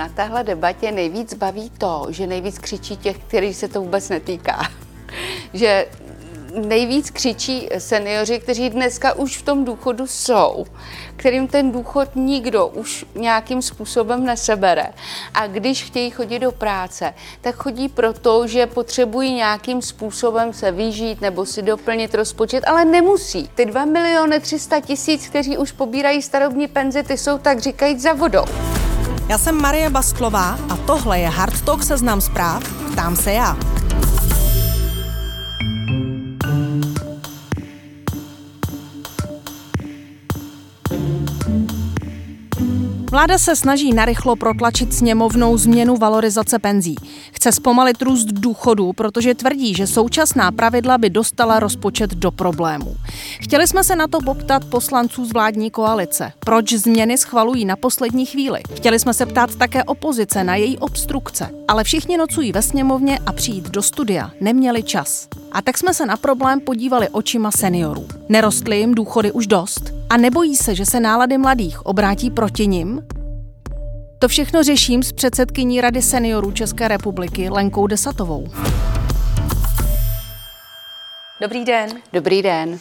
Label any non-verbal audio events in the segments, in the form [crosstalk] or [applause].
na téhle debatě nejvíc baví to, že nejvíc křičí těch, kterých se to vůbec netýká. [laughs] že nejvíc křičí seniori, kteří dneska už v tom důchodu jsou, kterým ten důchod nikdo už nějakým způsobem nesebere. A když chtějí chodit do práce, tak chodí proto, že potřebují nějakým způsobem se vyžít nebo si doplnit rozpočet, ale nemusí. Ty 2 miliony 300 tisíc, kteří už pobírají starobní penzi, ty jsou tak říkajíc za vodou. Já jsem Marie Bastlová a tohle je Hard Talk seznam zpráv. Ptám se já. Vláda se snaží narychlo protlačit sněmovnou změnu valorizace penzí. Chce zpomalit růst důchodů, protože tvrdí, že současná pravidla by dostala rozpočet do problémů. Chtěli jsme se na to poptat poslanců z vládní koalice. Proč změny schvalují na poslední chvíli? Chtěli jsme se ptát také opozice na její obstrukce. Ale všichni nocují ve sněmovně a přijít do studia neměli čas. A tak jsme se na problém podívali očima seniorů. Nerostly jim důchody už dost? A nebojí se, že se nálady mladých obrátí proti nim? To všechno řeším s předsedkyní Rady seniorů České republiky Lenkou Desatovou. Dobrý den. Dobrý den.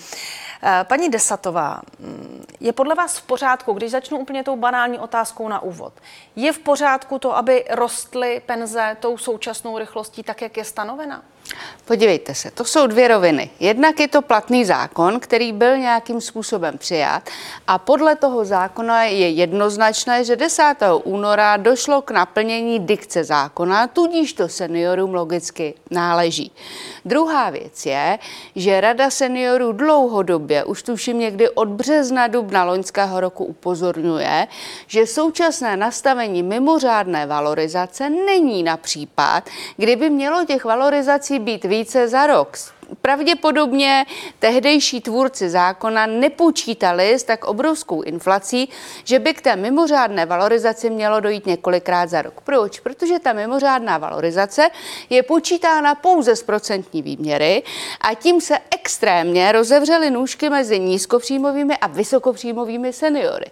Eh, paní Desatová, mm, je podle vás v pořádku, když začnu úplně tou banální otázkou na úvod, je v pořádku to, aby rostly penze tou současnou rychlostí tak, jak je stanovena? Podívejte se, to jsou dvě roviny. Jednak je to platný zákon, který byl nějakým způsobem přijat a podle toho zákona je jednoznačné, že 10. února došlo k naplnění dikce zákona, tudíž to seniorům logicky náleží. Druhá věc je, že Rada seniorů dlouhodobě, už tuším někdy od března, dubna loňského roku upozorňuje, že současné nastavení mimořádné valorizace není na případ, kdyby mělo těch valorizací být více za rok. Pravděpodobně tehdejší tvůrci zákona nepočítali s tak obrovskou inflací, že by k té mimořádné valorizaci mělo dojít několikrát za rok. Proč? Protože ta mimořádná valorizace je počítána pouze z procentní výměry a tím se extrémně rozevřely nůžky mezi nízkopříjmovými a vysokopříjmovými seniory.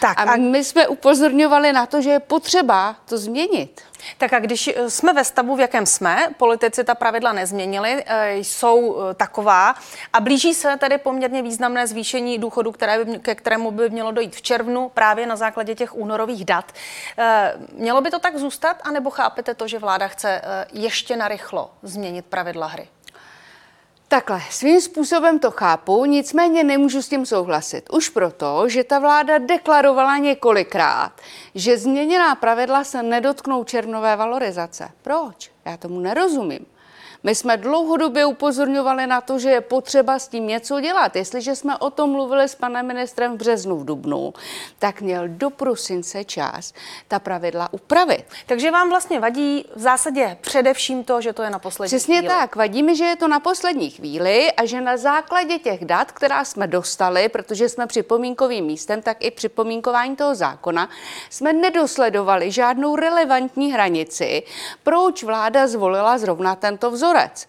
Tak, a, a my jsme upozorňovali na to, že je potřeba to změnit. Tak a když eh, jsme ve stavu, v jakém jsme, politici ta pravidla nezměnili, eh, jsou eh, taková a blíží se tedy poměrně významné zvýšení důchodu, které by, ke kterému by mělo dojít v červnu právě na základě těch únorových dat. Mělo by to tak zůstat, anebo chápete to, že vláda chce ještě narychlo změnit pravidla hry? Takhle, svým způsobem to chápu, nicméně nemůžu s tím souhlasit. Už proto, že ta vláda deklarovala několikrát, že změněná pravidla se nedotknou černové valorizace. Proč? Já tomu nerozumím. My jsme dlouhodobě upozorňovali na to, že je potřeba s tím něco dělat. Jestliže jsme o tom mluvili s panem ministrem v březnu v Dubnu, tak měl do prosince čas ta pravidla upravit. Takže vám vlastně vadí v zásadě především to, že to je na poslední Přesně chvíli. tak, vadí mi, že je to na poslední chvíli a že na základě těch dat, která jsme dostali, protože jsme připomínkovým místem, tak i připomínkování toho zákona, jsme nedosledovali žádnou relevantní hranici, proč vláda zvolila zrovna tento vzor vzorec.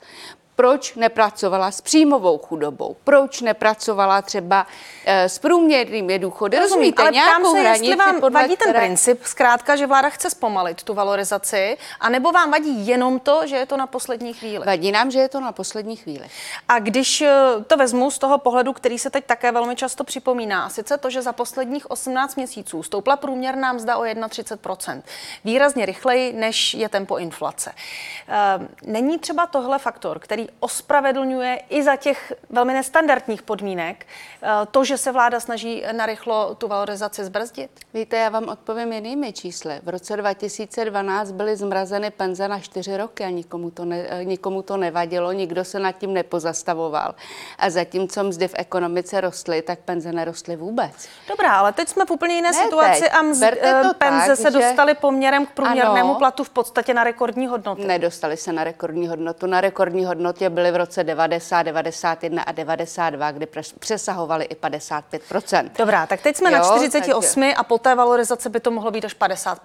Proč nepracovala s příjmovou chudobou? Proč nepracovala třeba e, s průměrnými důchody? Rozumíte, ale nějakou se, hranici, jestli vám vadí které... ten princip, zkrátka, že vláda chce zpomalit tu valorizaci, anebo vám vadí jenom to, že je to na poslední chvíli? Vadí nám, že je to na poslední chvíli. A když eh, to vezmu z toho pohledu, který se teď také velmi často připomíná, sice to, že za posledních 18 měsíců stoupla průměrná mzda o 31%, výrazně rychleji, než je tempo inflace. E, není třeba tohle faktor, který ospravedlňuje i za těch velmi nestandardních podmínek eh, to, že se vláda snaží narychlo tu valorizaci zbrzdit? Víte, já vám odpovím jinými čísly. V roce 2012 byly zmrazeny penze na čtyři roky a nikomu to, ne, eh, nikomu to nevadilo, nikdo se nad tím nepozastavoval. A zatímco mzdy v ekonomice rostly, tak penze nerostly vůbec. Dobrá, ale teď jsme v úplně jiné ne situaci teď. a mz, eh, penze tak, se dostaly poměrem k průměrnému ano, platu v podstatě na rekordní hodnotu. Nedostali se na rekordní hodnotu. Na rekordní hodnotě byly v roce 90, 91 a 92, kdy přesahovaly i 55% Dobrá, tak teď jsme jo, na 48 takže... a po té valorizaci by to mohlo být až 50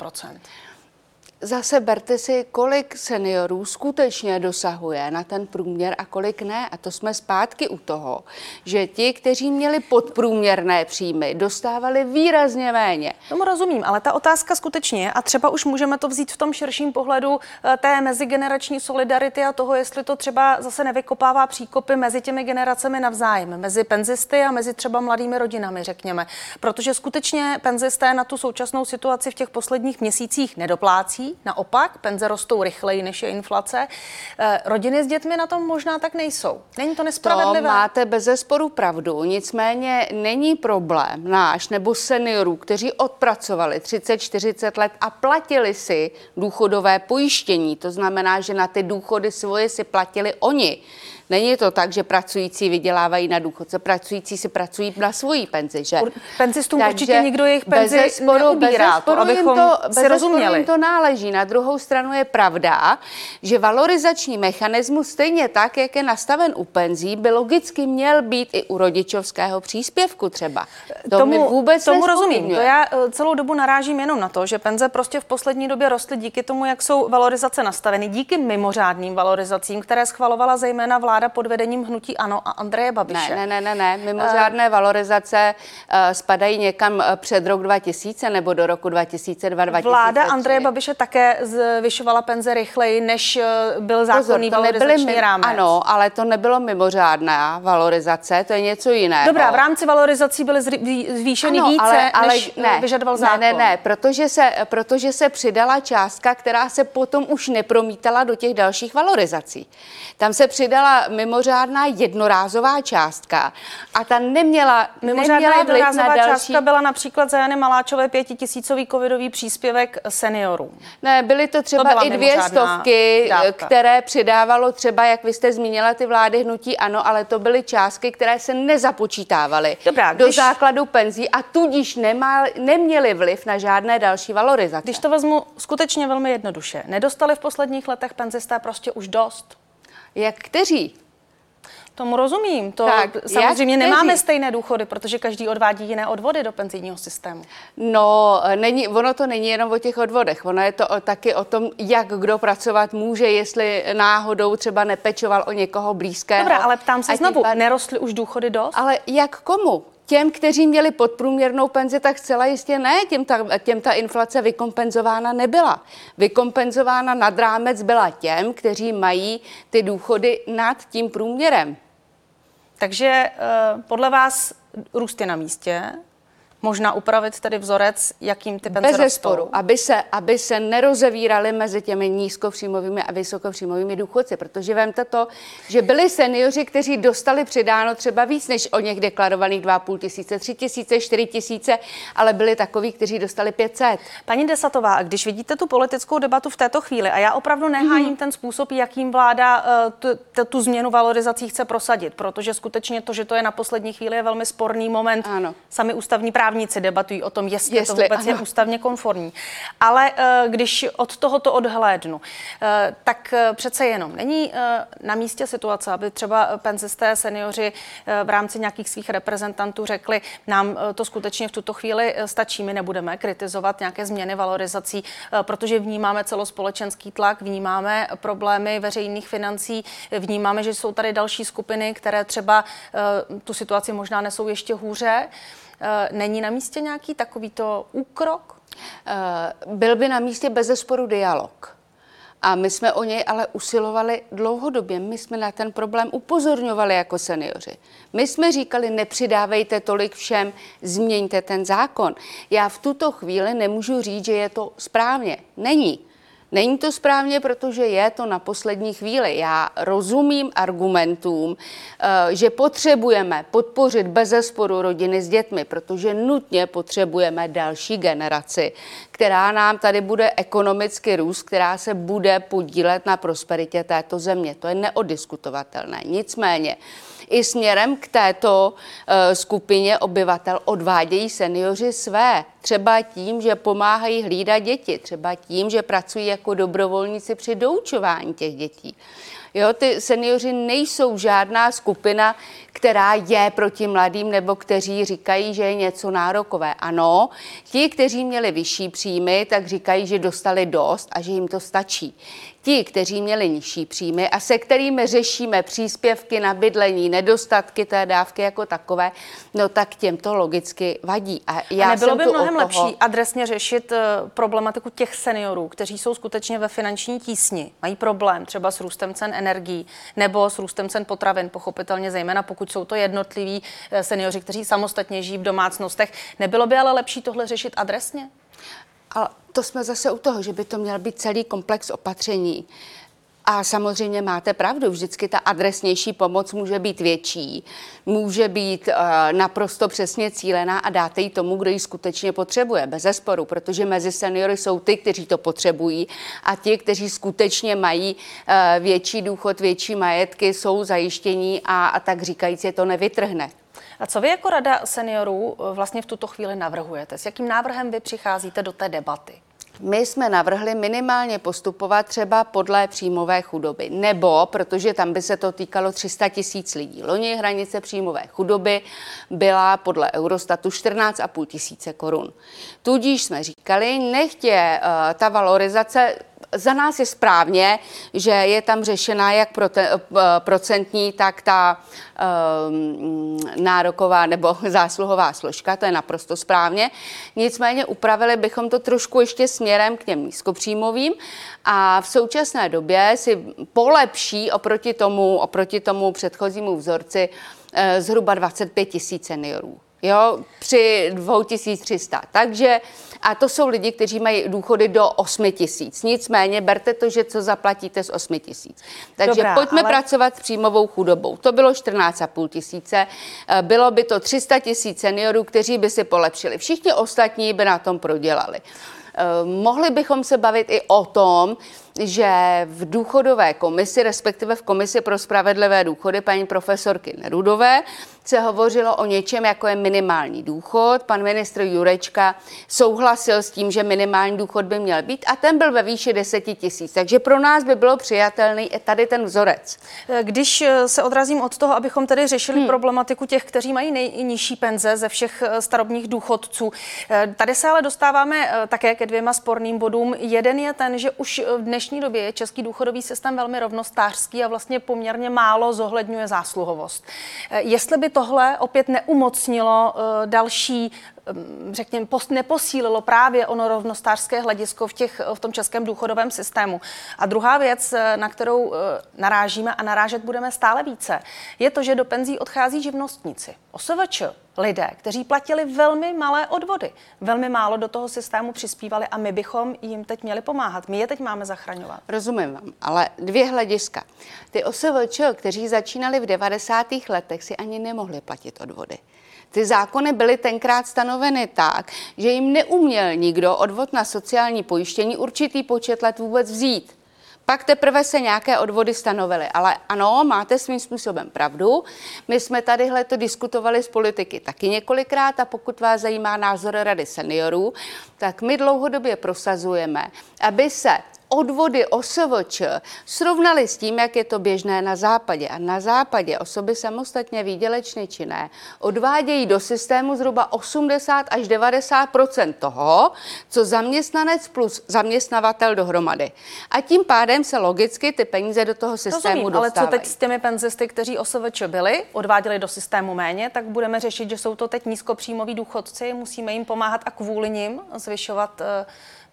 zase berte si, kolik seniorů skutečně dosahuje na ten průměr a kolik ne. A to jsme zpátky u toho, že ti, kteří měli podprůměrné příjmy, dostávali výrazně méně. Tomu rozumím, ale ta otázka skutečně, a třeba už můžeme to vzít v tom širším pohledu eh, té mezigenerační solidarity a toho, jestli to třeba zase nevykopává příkopy mezi těmi generacemi navzájem, mezi penzisty a mezi třeba mladými rodinami, řekněme. Protože skutečně penzisté na tu současnou situaci v těch posledních měsících nedoplácí, naopak, penze rostou rychleji než je inflace. Eh, rodiny s dětmi na tom možná tak nejsou. Není to nespravedlivé? To máte bez zesporu pravdu, nicméně není problém náš nebo seniorů, kteří odpracovali 30-40 let a platili si důchodové pojištění. To znamená, že na ty důchody svoje si platili oni. Není to tak, že pracující vydělávají na důchodce, pracující si pracují na svoji penzi, že? Penzistům Takže určitě nikdo jejich penzi sporu, neubírá, to, abychom to, si rozuměli. Jim to náleží. Na druhou stranu je pravda, že valorizační mechanismus stejně tak, jak je nastaven u penzí, by logicky měl být i u rodičovského příspěvku třeba. To tomu, vůbec tomu rozumím. To já eh, celou dobu narážím jenom na to, že penze prostě v poslední době rostly díky tomu, jak jsou valorizace nastaveny, díky mimořádným valorizacím, které schvalovala zejména vláda vláda pod vedením hnutí Ano a Andreje Babiše. Ne, ne, ne, ne. Mimořádné uh, valorizace uh, spadají někam eh, před rok 2000 nebo do roku 2002 2003. Vláda Andreje Babiše také zvyšovala penze rychleji, než byl zákonný Pozor, valorizační nebyly, rámec. Ano, ale to nebylo mimořádná valorizace, to je něco jiného. Dobrá, v rámci valorizací byly zvýšeny ano, více, ale, ale než ne, vyžadoval zákon. Ne, ne, ne, protože se, protože se přidala částka, která se potom už nepromítala do těch dalších valorizací. Tam se přidala mimořádná jednorázová částka a ta neměla, mimořádná neměla jednorázová na další... částka byla například za Jany Maláčové pětitisícový covidový příspěvek seniorům. Ne, byly to třeba to i dvě stovky, dávka. které přidávalo třeba, jak vy jste zmínila, ty vlády hnutí ano, ale to byly částky, které se nezapočítávaly Dobrá, do když... základu penzí a tudíž nemá, neměly vliv na žádné další valorizace. Když to vezmu skutečně velmi jednoduše, nedostali v posledních letech penzisté prostě už dost. Jak kteří? Tomu rozumím. To tak, samozřejmě nemáme stejné důchody, protože každý odvádí jiné odvody do penzijního systému. No, není, ono to není jenom o těch odvodech. Ono je to o, taky o tom, jak kdo pracovat může, jestli náhodou třeba nepečoval o někoho blízkého. Dobrá, ale ptám se znovu, pár... nerostly už důchody dost? Ale jak komu? Těm, kteří měli podprůměrnou penzi, tak zcela jistě ne, těm ta, těm ta inflace vykompenzována nebyla. Vykompenzována nad rámec byla těm, kteří mají ty důchody nad tím průměrem. Takže eh, podle vás růst je na místě, možná upravit tedy vzorec, jakým ty penze Bez sporu, aby se, aby se nerozevíraly mezi těmi nízkopříjmovými a vysokopříjmovými důchodci, protože vemte to, že byli seniori, kteří dostali přidáno třeba víc než o něch deklarovaných 2,5 tisíce, 3 tisíce, 4 tisíce, ale byli takoví, kteří dostali 500. Paní Desatová, když vidíte tu politickou debatu v této chvíli, a já opravdu nehájím hmm. ten způsob, jakým vláda uh, tu, tu, tu změnu valorizací chce prosadit, protože skutečně to, že to je na poslední chvíli, je velmi sporný moment. Ano. Sami ústavní právě právníci debatují o tom, jestli, jestli to vůbec ano. je ústavně konformní. Ale uh, když od tohoto odhlédnu, uh, tak uh, přece jenom není na místě situace, aby třeba penzisté, seniori v rámci nějakých svých reprezentantů řekli, nám to skutečně v tuto chvíli stačí, my nebudeme kritizovat nějaké změny valorizací, protože vnímáme celospolečenský tlak, vnímáme problémy veřejných financí, vnímáme, že jsou tady další skupiny, které třeba tu situaci možná nesou ještě hůře. Eh, není na místě nějaký takovýto úkrok? Eh, byl by na místě bez zesporu dialog. A my jsme o něj ale usilovali dlouhodobě. My jsme na ten problém upozorňovali jako seniori. My jsme říkali, nepřidávejte tolik všem, změňte ten zákon. Já v tuto chvíli nemůžu říct, že je to správně. Není. Není to správně, protože je to na poslední chvíli. Já rozumím argumentům, eh, že potřebujeme podpořit bez zesporu rodiny s dětmi, protože nutně potřebujeme další generaci, která nám tady bude ekonomicky růst, která se bude podílet na prosperitě této země. To je neodiskutovatelné. Nicméně, i směrem k této uh, skupině obyvatel odvádějí seniori své. Třeba tím, že pomáhají hlídat děti, třeba tím, že pracují jako dobrovolníci při doučování těch dětí. Jo, ty seniori nejsou žádná skupina, která je proti mladým nebo kteří říkají, že je něco nárokové. Ano, ti, kteří měli vyšší příjmy, tak říkají, že dostali dost a že jim to stačí ti, kteří měli nižší příjmy a se kterými řešíme příspěvky na bydlení, nedostatky té dávky jako takové, no tak těm to logicky vadí. A, já a nebylo by mnohem toho... lepší adresně řešit uh, problematiku těch seniorů, kteří jsou skutečně ve finanční tísni, mají problém třeba s růstem cen energií nebo s růstem cen potravin, pochopitelně zejména pokud jsou to jednotliví uh, seniori, kteří samostatně žijí v domácnostech. Nebylo by ale lepší tohle řešit adresně? Ale to jsme zase u toho, že by to měl být celý komplex opatření. A samozřejmě máte pravdu, vždycky ta adresnější pomoc může být větší, může být uh, naprosto přesně cílená a dáte ji tomu, kdo ji skutečně potřebuje, bez zesporu, protože mezi seniory jsou ty, kteří to potřebují a ti, kteří skutečně mají uh, větší důchod, větší majetky, jsou zajištění a, a tak říkajíc je to nevytrhne. A co vy jako Rada seniorů eh, vlastně v tuto chvíli navrhujete? S jakým návrhem vy přicházíte do té debaty? My jsme navrhli minimálně postupovat třeba podle příjmové chudoby, nebo protože tam by se to týkalo 300 tisíc lidí. Loni hranice příjmové chudoby byla podle Eurostatu 14,5 tisíce korun. Tudíž jsme říkali, nechtě uh, ta valorizace za nás je správně, že je tam řešena jak eh, procentní, tak ta um, nároková nebo [laughs] zásluhová složka, to je naprosto správně. Nicméně upravili bychom to trošku ještě směrem k těm nízkopříjmovým a v současné době si polepší oproti tomu, oproti tomu předchozímu vzorci eh, zhruba 25 tisíc seniorů jo, při 2300. Takže, a to jsou lidi, kteří mají důchody do 8 tisíc. Nicméně berte to, že co zaplatíte z 8 tisíc. Takže Dobrá, pojďme ale... pracovat s příjmovou chudobou. To bylo 14,5 tisíce. Eh, bylo by to 300 tisíc seniorů, kteří by si polepšili. Všichni ostatní by na tom prodělali. Eh, mohli bychom se bavit i o tom, že v důchodové komisi, respektive v komisi pro spravedlivé důchody paní profesorky Nerudové, se hovořilo o něčem, jako je minimální důchod. Pan ministr Jurečka souhlasil s tím, že minimální důchod by měl být a ten byl ve výši 10 tisíc. Takže pro nás by bylo přijatelný i tady ten vzorec. Když eh, se odrazím od toho, abychom tedy řešili hmm. problematiku těch, kteří mají nejnižší penze ze všech eh, starobních důchodců, eh, tady se ale dostáváme také ke dvěma sporným bodům. Jeden je ten, že už v dnešní době je český důchodový systém velmi rovnostářský a vlastně poměrně málo zohledňuje zásluhovost. Jestli by tohle opět neumocnilo uh, další řekněme, post, neposílilo právě ono rovnostářské hledisko v, těch, v tom českém důchodovém systému. A druhá věc, eh, na kterou uh, narážíme a narážet budeme stále více, je to, že do penzí odchází živnostníci. OSVČ, lidé, kteří platili velmi malé odvody, velmi málo do toho systému přispívali a my bychom jim teď měli pomáhat. My je teď máme zachraňovat. Rozumím vám, ale dvě hlediska. Ty OSVČ, kteří začínali v 90. letech, si ani nemohli platit odvody. Ty zákony byly tenkrát stanoveny tak, že jim neuměl nikdo odvod na sociální pojištění určitý počet let vůbec vzít. Pak teprve se nějaké odvody stanovily. Ale ano, máte svým způsobem pravdu. My jsme tadyhle to diskutovali s politiky taky několikrát a pokud vás zajímá názor Rady seniorů, tak my dlouhodobě prosazujeme, aby se odvody OSVČ srovnali s tím, jak je to běžné na západě. A na západě osoby samostatně výdělečně činné odvádějí do systému zhruba 80 až 90% toho, co zaměstnanec plus zaměstnavatel dohromady. A tím pádem se logicky ty peníze do toho systému Rozumím, dostávají. Ale co teď s těmi penzisty, kteří OSVČ byli, odváděli do systému méně, tak budeme řešit, že jsou to teď nízkopříjmoví důchodci, musíme jim pomáhat a kvůli nim zvyšovat uh,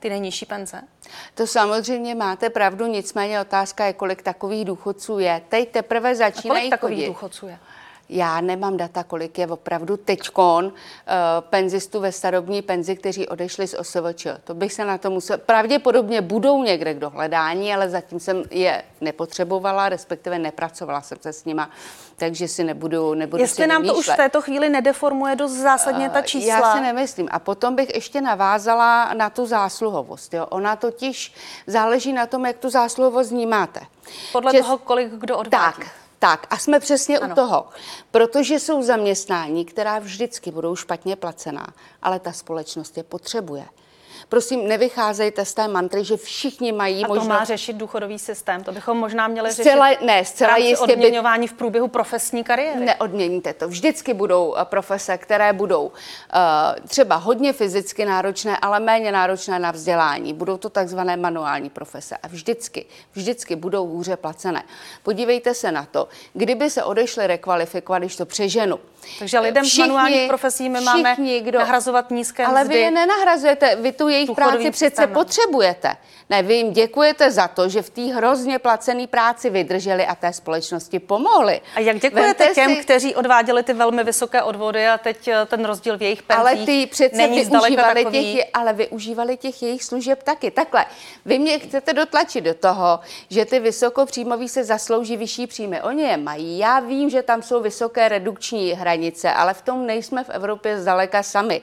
ty nejnižší penze? To samozřejmě máte pravdu, nicméně otázka je, kolik takových důchodců je. Teď teprve začínají A kolik takových chodit. důchodců je? Já nemám data, kolik je opravdu teďkon uh, penzistů ve starobní penzi, kteří odešli z OSVČ. To bych se na to musel... Pravděpodobně budou někde k dohledání, ale zatím jsem je nepotřebovala, respektive nepracovala jsem se s nima, takže si nebudu, nebudu Jestli si nám to už v této chvíli nedeformuje dost zásadně ta čísla. Já si nemyslím. A potom bych ještě navázala na tu zásluhovost. Jo. Ona totiž záleží na tom, jak tu zásluhovost vnímáte. Podle Čes... toho, kolik kdo odvádí. Tak, tak a jsme přesně ano. u toho, protože jsou zaměstnání, která vždycky budou špatně placená, ale ta společnost je potřebuje. Prosím, nevycházejte z té mantry, že všichni mají A možnost... to má řešit důchodový systém. To bychom možná měli Zcela, řešit ne, zcela jistě by- odměňování v průběhu profesní kariéry. Neodměníte to. Vždycky budou eh, profese, které budou uh, třeba hodně fyzicky náročné, ale méně náročné na vzdělání. Budou to takzvané manuální profese a vždycky, vždycky budou hůře placené. Podívejte se na to, kdyby se odešli rekvalifikovat, když to přeženu. Takže lidem z manuálních profesí my máme nahrazovat nízké Ale mzdy. vy je nenahrazujete, vy tu jejich práci přece systémem. potřebujete. Ne, vy jim děkujete za to, že v té hrozně placené práci vydrželi a té společnosti pomohli. A jak děkujete Vemte těm, si- kteří odváděli ty velmi vysoké odvody a teď eh, ten rozdíl v jejich penzích Ale ty přece není využívali takový. těch, ale využívali těch jejich služeb taky. Takhle, vy mě chcete dotlačit do toho, že ty vysokopříjmoví se zaslouží vyšší příjmy. Oni je mají. Já vím, že tam jsou vysoké redukční hranice, ale v tom nejsme v Evropě zdaleka sami.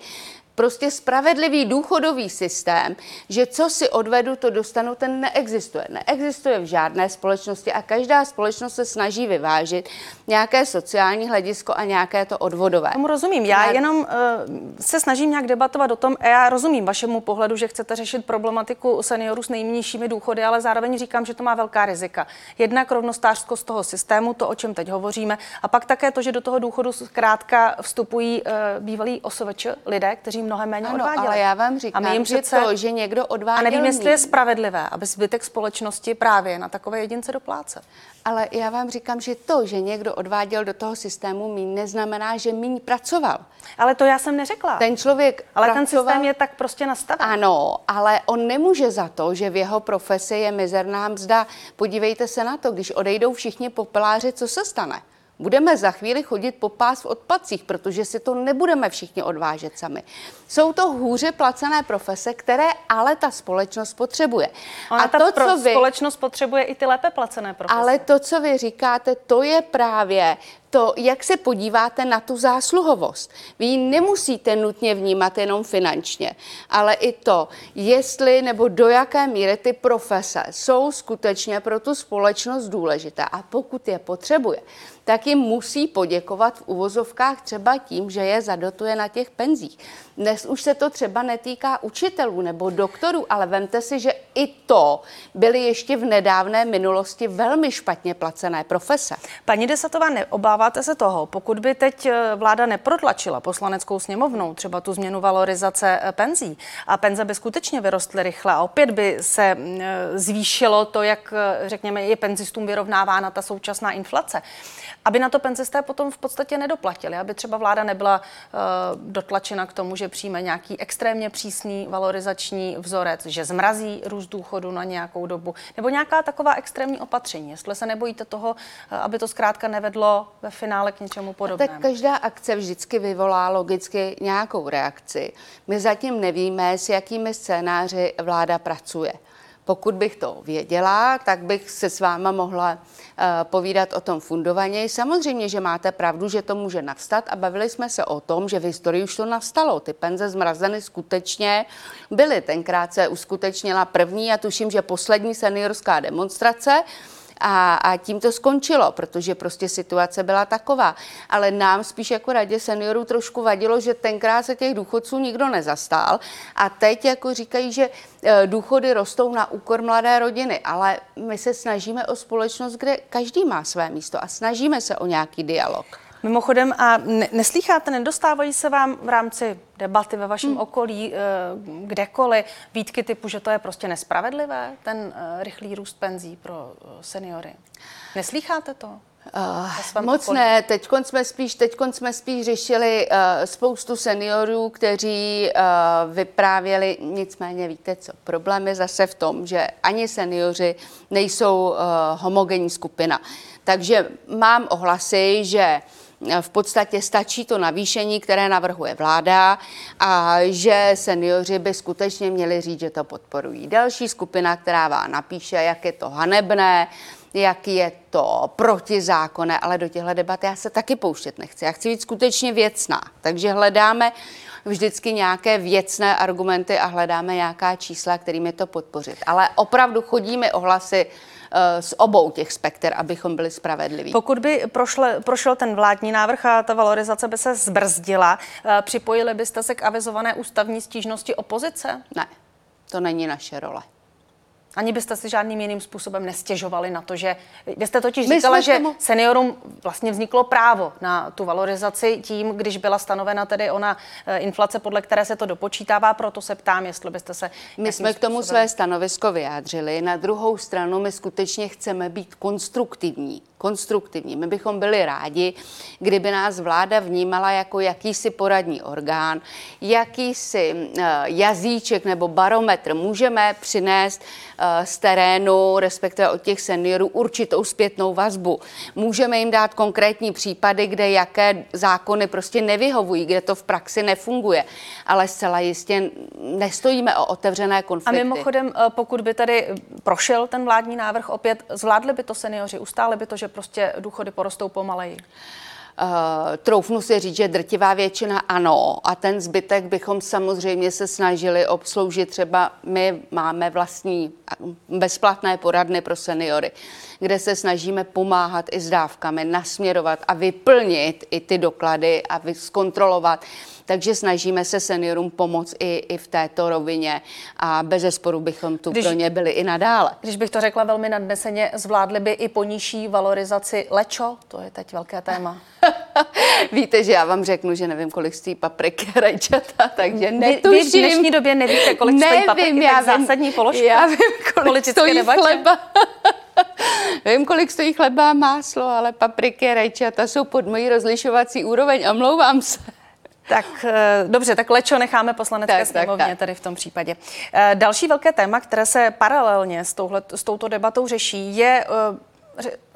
Prostě spravedlivý důchodový systém, že co si odvedu, to dostanu, ten neexistuje. Neexistuje v žádné společnosti a každá společnost se snaží vyvážit nějaké sociální hledisko a nějaké to odvodové. Tomu rozumím. Já jenom uh, se snažím nějak debatovat o tom, a já rozumím vašemu pohledu, že chcete řešit problematiku seniorů s nejnižšími důchody, ale zároveň říkám, že to má velká rizika. Jednak rovnostářskost toho systému, to, o čem teď hovoříme, a pak také to, že do toho důchodu zkrátka vstupují uh, bývalí osoveč lidé, kteří mnohem méně Ano, odváděli. ale já vám a říkám, my jim že přece... to, že někdo odváděl A nevím, jestli je spravedlivé, aby zbytek společnosti právě na takové jedince doplácel. Ale já vám říkám, že to, že někdo odváděl do toho systému míň, neznamená, že míň pracoval. Ale to já jsem neřekla. Ten člověk ale pracoval, ten systém je tak prostě nastaven. Ano, ale on nemůže za to, že v jeho profesi je mizerná mzda. Podívejte se na to, když odejdou všichni popeláři, co se stane? Budeme za chvíli chodit po pás v odpadcích, protože si to nebudeme všichni odvážet sami. Jsou to hůře placené profese, které ale ta společnost potřebuje. Ona a ta to, pro, co vy, společnost potřebuje i ty lépe placené profese. ale to, co vy říkáte, to je právě to, jak se podíváte na tu zásluhovost. Vy ji nemusíte nutně vnímat jenom finančně, ale i to, jestli nebo do jaké míry ty profese jsou skutečně pro tu společnost důležité a pokud je potřebuje, tak jim musí poděkovat v uvozovkách třeba tím, že je zadotuje na těch penzích. Dnes už se to třeba netýká učitelů nebo doktorů, ale vemte si, že i to byly ještě v nedávné minulosti velmi špatně placené profese. Paní Desatová, neobáváte se toho, pokud by teď eh, vláda neprotlačila poslaneckou sněmovnou třeba tu změnu valorizace eh, penzí a penze by skutečně vyrostly rychle a opět by se mm, eh, zvýšilo to, jak řekněme je penzistům vyrovnávána ta současná inflace, aby na to penzisté potom v podstatě nedoplatili, aby třeba vláda nebyla uh, dotlačena k tomu, že přijme nějaký extrémně přísný valorizační vzorec, že zmrazí růst důchodu na nějakou dobu, nebo nějaká taková extrémní opatření. Jestli se nebojíte toho, eh, aby to zkrátka nevedlo ve finále k něčemu podobnému. Tak každá akce vždycky vyvolá logicky nějakou reakci. My zatím nevíme, s jakými scénáři vláda pracuje. Pokud bych to věděla, tak bych se s váma mohla uh, povídat o tom fundovaně. Samozřejmě, že máte pravdu, že to může navstat a bavili jsme se o tom, že v historii už to nastalo. Ty penze zmrazeny skutečně byly. Tenkrát se uskutečnila první a tuším, že poslední seniorská demonstrace. A, a tím to skončilo, protože prostě situace byla taková. Ale nám spíš jako radě seniorů trošku vadilo, že tenkrát se těch důchodců nikdo nezastál a teď jako říkají, že e, důchody rostou na úkor mladé rodiny, ale my se snažíme o společnost, kde každý má své místo a snažíme se o nějaký dialog. Mimochodem, a ne- neslýcháte, nedostávají se vám v rámci debaty ve vašem hmm. okolí, eh, kdekoliv, výtky typu, že to je prostě nespravedlivé, ten eh, rychlý růst penzí pro eh, seniory? Neslýcháte to? Uh, moc okolí? ne, teď jsme spíš, teďkon jsme spíš řešili uh, spoustu seniorů, kteří uh, vyprávěli, nicméně víte co, problém je zase v tom, že ani seniori nejsou uh, homogenní skupina. Takže mám ohlasy, že v podstatě stačí to navýšení, které navrhuje vláda a že seniori by skutečně měli říct, že to podporují. Další skupina, která vám napíše, jak je to hanebné, jak je to protizákonné, ale do těchto debat já se taky pouštět nechci. Já chci být skutečně věcná, takže hledáme vždycky nějaké věcné argumenty a hledáme nějaká čísla, kterými to podpořit. Ale opravdu chodíme ohlasy z obou těch spekter, abychom byli spravedliví. Pokud by prošle, prošel ten vládní návrh a ta valorizace by se zbrzdila, eh, připojili byste se k avizované ústavní stížnosti opozice? Ne. To není naše role. Ani byste si žádným jiným způsobem nestěžovali na to, že vy jste totiž My říkala, že tomu... seniorům vlastně vzniklo právo na tu valorizaci tím, když byla stanovena tedy ona eh, inflace, podle které se to dopočítává, proto se ptám, jestli byste se... My jsme k tomu způsobem... své stanovisko vyjádřili. Na druhou stranu my skutečně chceme být konstruktivní konstruktivní. My bychom byli rádi, kdyby nás vláda vnímala jako jakýsi poradní orgán, jakýsi eh, jazyček nebo barometr. Můžeme přinést eh, z terénu, respektive od těch seniorů, určitou zpětnou vazbu. Můžeme jim dát konkrétní případy, kde jaké zákony prostě nevyhovují, kde to v praxi nefunguje. Ale zcela jistě nestojíme o otevřené konflikty. A mimochodem, eh, pokud by tady prošel ten vládní návrh opět, zvládli by to seniori, ustáli by to, že prostě důchody porostou pomaleji? Uh, troufnu si říct, že drtivá většina ano a ten zbytek bychom samozřejmě se snažili obsloužit. Třeba my máme vlastní bezplatné poradny pro seniory, kde se snažíme pomáhat i s dávkami, nasměrovat a vyplnit i ty doklady a zkontrolovat takže snažíme se seniorům pomoct i, i v této rovině a bez zesporu bychom tu když, pro ně byli i nadále. Když bych to řekla velmi nadneseně, zvládli by i po nižší valorizaci lečo? To je teď velké téma. [laughs] [laughs] Víte, že já vám řeknu, že nevím, kolik stojí papriky rajčata, takže netuším. Vy, vy v dnešní době nevíte, kolik nevím, stojí papriky, já tak vím, zásadní položka. Já vím, kolik stojí debatě. chleba. [laughs] Vím, kolik stojí chleba a máslo, ale papriky a rajčata jsou pod mojí rozlišovací úroveň. Omlouvám se. Tak eh, dobře, tak lečo necháme poslanecké tak, sněmovně tak, tak. tady v tom případě. Eh, další velké téma, které se paralelně s, touhle, s touto debatou řeší, je eh,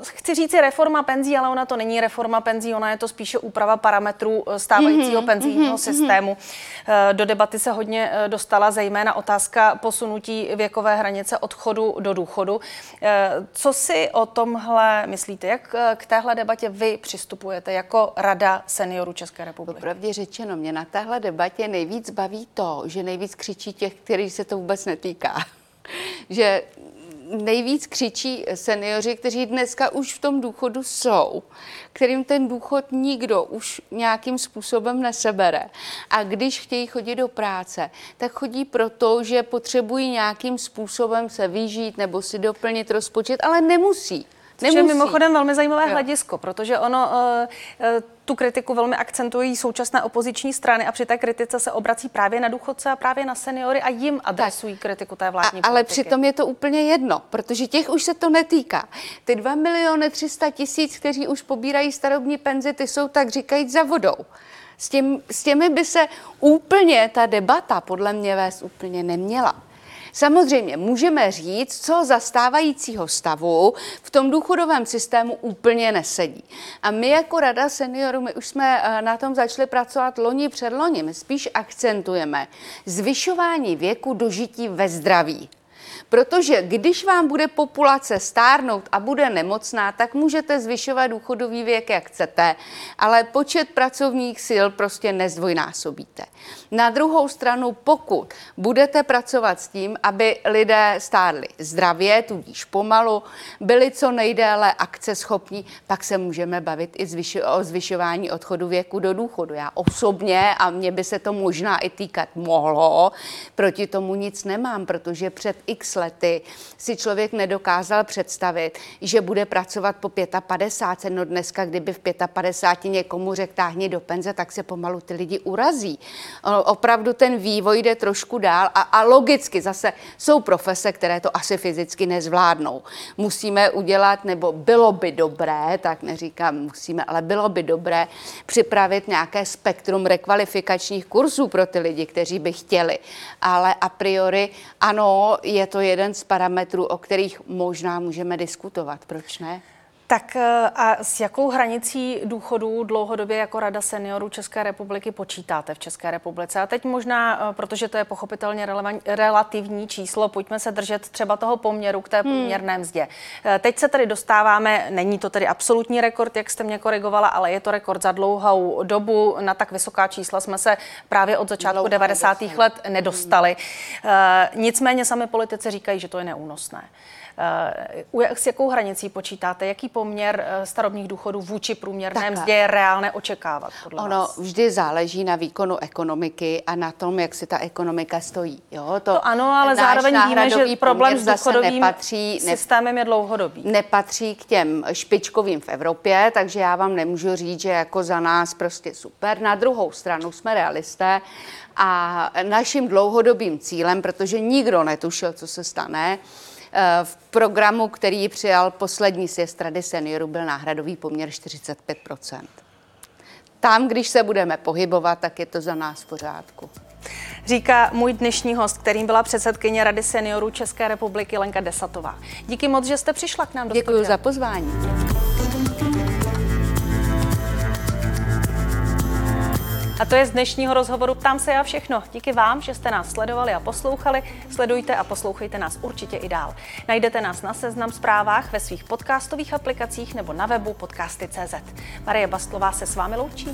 chci říct reforma penzí, ale ona to není reforma penzí, ona je to spíše úprava parametrů eh, stávajícího mm-hmm, penzijního mm-hmm, systému. Mm-hmm. Do debaty se hodně eh, dostala zejména otázka posunutí věkové hranice odchodu do důchodu. Co si o tomhle myslíte? Jak k téhle debatě vy přistupujete jako Rada seniorů České republiky? Popravdě řečeno, mě na téhle debatě nejvíc baví to, že nejvíc křičí těch, který se to vůbec netýká [laughs] že nejvíc křičí seniori, kteří dneska už v tom důchodu jsou, kterým ten důchod nikdo už nějakým způsobem nesebere. A když chtějí chodit do práce, tak chodí proto, že potřebují nějakým způsobem se vyžít nebo si doplnit rozpočet, ale nemusí. Což je mimochodem velmi zajímavé jo. hledisko, protože ono uh, tu kritiku velmi akcentují současné opoziční strany a při té kritice se obrací právě na důchodce a právě na seniory a jim adresují tak. kritiku té vládní a, Ale přitom je to úplně jedno, protože těch už se to netýká. Ty 2 miliony 300 tisíc, kteří už pobírají starobní penzi, ty jsou tak říkajíc za vodou. S, těm, s těmi by se úplně ta debata podle mě vést úplně neměla. Samozřejmě můžeme říct, co za stávajícího stavu v tom důchodovém systému úplně nesedí. A my jako Rada seniorů, my už jsme eh, na tom začali pracovat loni před loni. My spíš akcentujeme zvyšování věku dožití ve zdraví. Protože když vám bude populace stárnout a bude nemocná, tak můžete zvyšovat důchodový věk, jak chcete, ale počet pracovních sil prostě nezdvojnásobíte. Na druhou stranu, pokud budete pracovat s tím, aby lidé stárli zdravě, tudíž pomalu, byli co nejdéle akceschopní, pak se můžeme bavit i zvyšo- o zvyšování odchodu věku do důchodu. Já osobně, a mě by se to možná i týkat mohlo, proti tomu nic nemám, protože před x lety si člověk nedokázal představit, že bude pracovat po 55. No dneska, kdyby v 55 někomu řekl táhni do penze, tak se pomalu ty lidi urazí. Opravdu ten vývoj jde trošku dál a, a logicky zase jsou profese, které to asi fyzicky nezvládnou. Musíme udělat, nebo bylo by dobré, tak neříkám musíme, ale bylo by dobré připravit nějaké spektrum rekvalifikačních kurzů pro ty lidi, kteří by chtěli. Ale a priori ano, je to jeden z parametrů, o kterých možná můžeme diskutovat. Proč ne? Tak eh, a s jakou hranicí důchodů dlouhodobě jako Rada seniorů České republiky počítáte v České republice? A teď možná, eh, protože to je pochopitelně relativní číslo, pojďme se držet třeba toho poměru k té hmm. průměrné mzdě. Eh, teď se tady dostáváme, není to tedy absolutní rekord, jak jste mě korigovala, ale je to rekord za dlouhou dobu. Na tak vysoká čísla jsme se právě od začátku Dlouho 90. let nedostali. Hmm. Nicméně sami politici říkají, že to je neúnosné. S jakou hranicí počítáte? Jaký poměr starobních důchodů vůči průměrné mzdě je reálné očekávat? Podle ono vás? vždy záleží na výkonu ekonomiky a na tom, jak si ta ekonomika stojí. Jo, to, to ano, ale zároveň víme, že problém s důchodovým nepatří, systémem je dlouhodobý. Nepatří k těm špičkovým v Evropě, takže já vám nemůžu říct, že jako za nás prostě super. Na druhou stranu jsme realisté a naším dlouhodobým cílem, protože nikdo netušil, co se stane, eh, v programu, který přijal poslední sjezd Rady seniorů, byl náhradový poměr 45% Tam, když se budeme pohybovat, tak je to za nás v pořádku. Říká můj dnešní host, kterým byla předsedkyně Rady seniorů České republiky Lenka Desatová. Díky moc, že jste přišla k nám do Děkuji za pozvání. A to je z dnešního rozhovoru Ptám se já všechno. Díky vám, že jste nás sledovali a poslouchali. Sledujte a poslouchejte nás určitě i dál. Najdete nás na seznam zprávách ve svých podcastových aplikacích nebo na webu podcasty.cz. Marie Bastlová se s vámi loučí.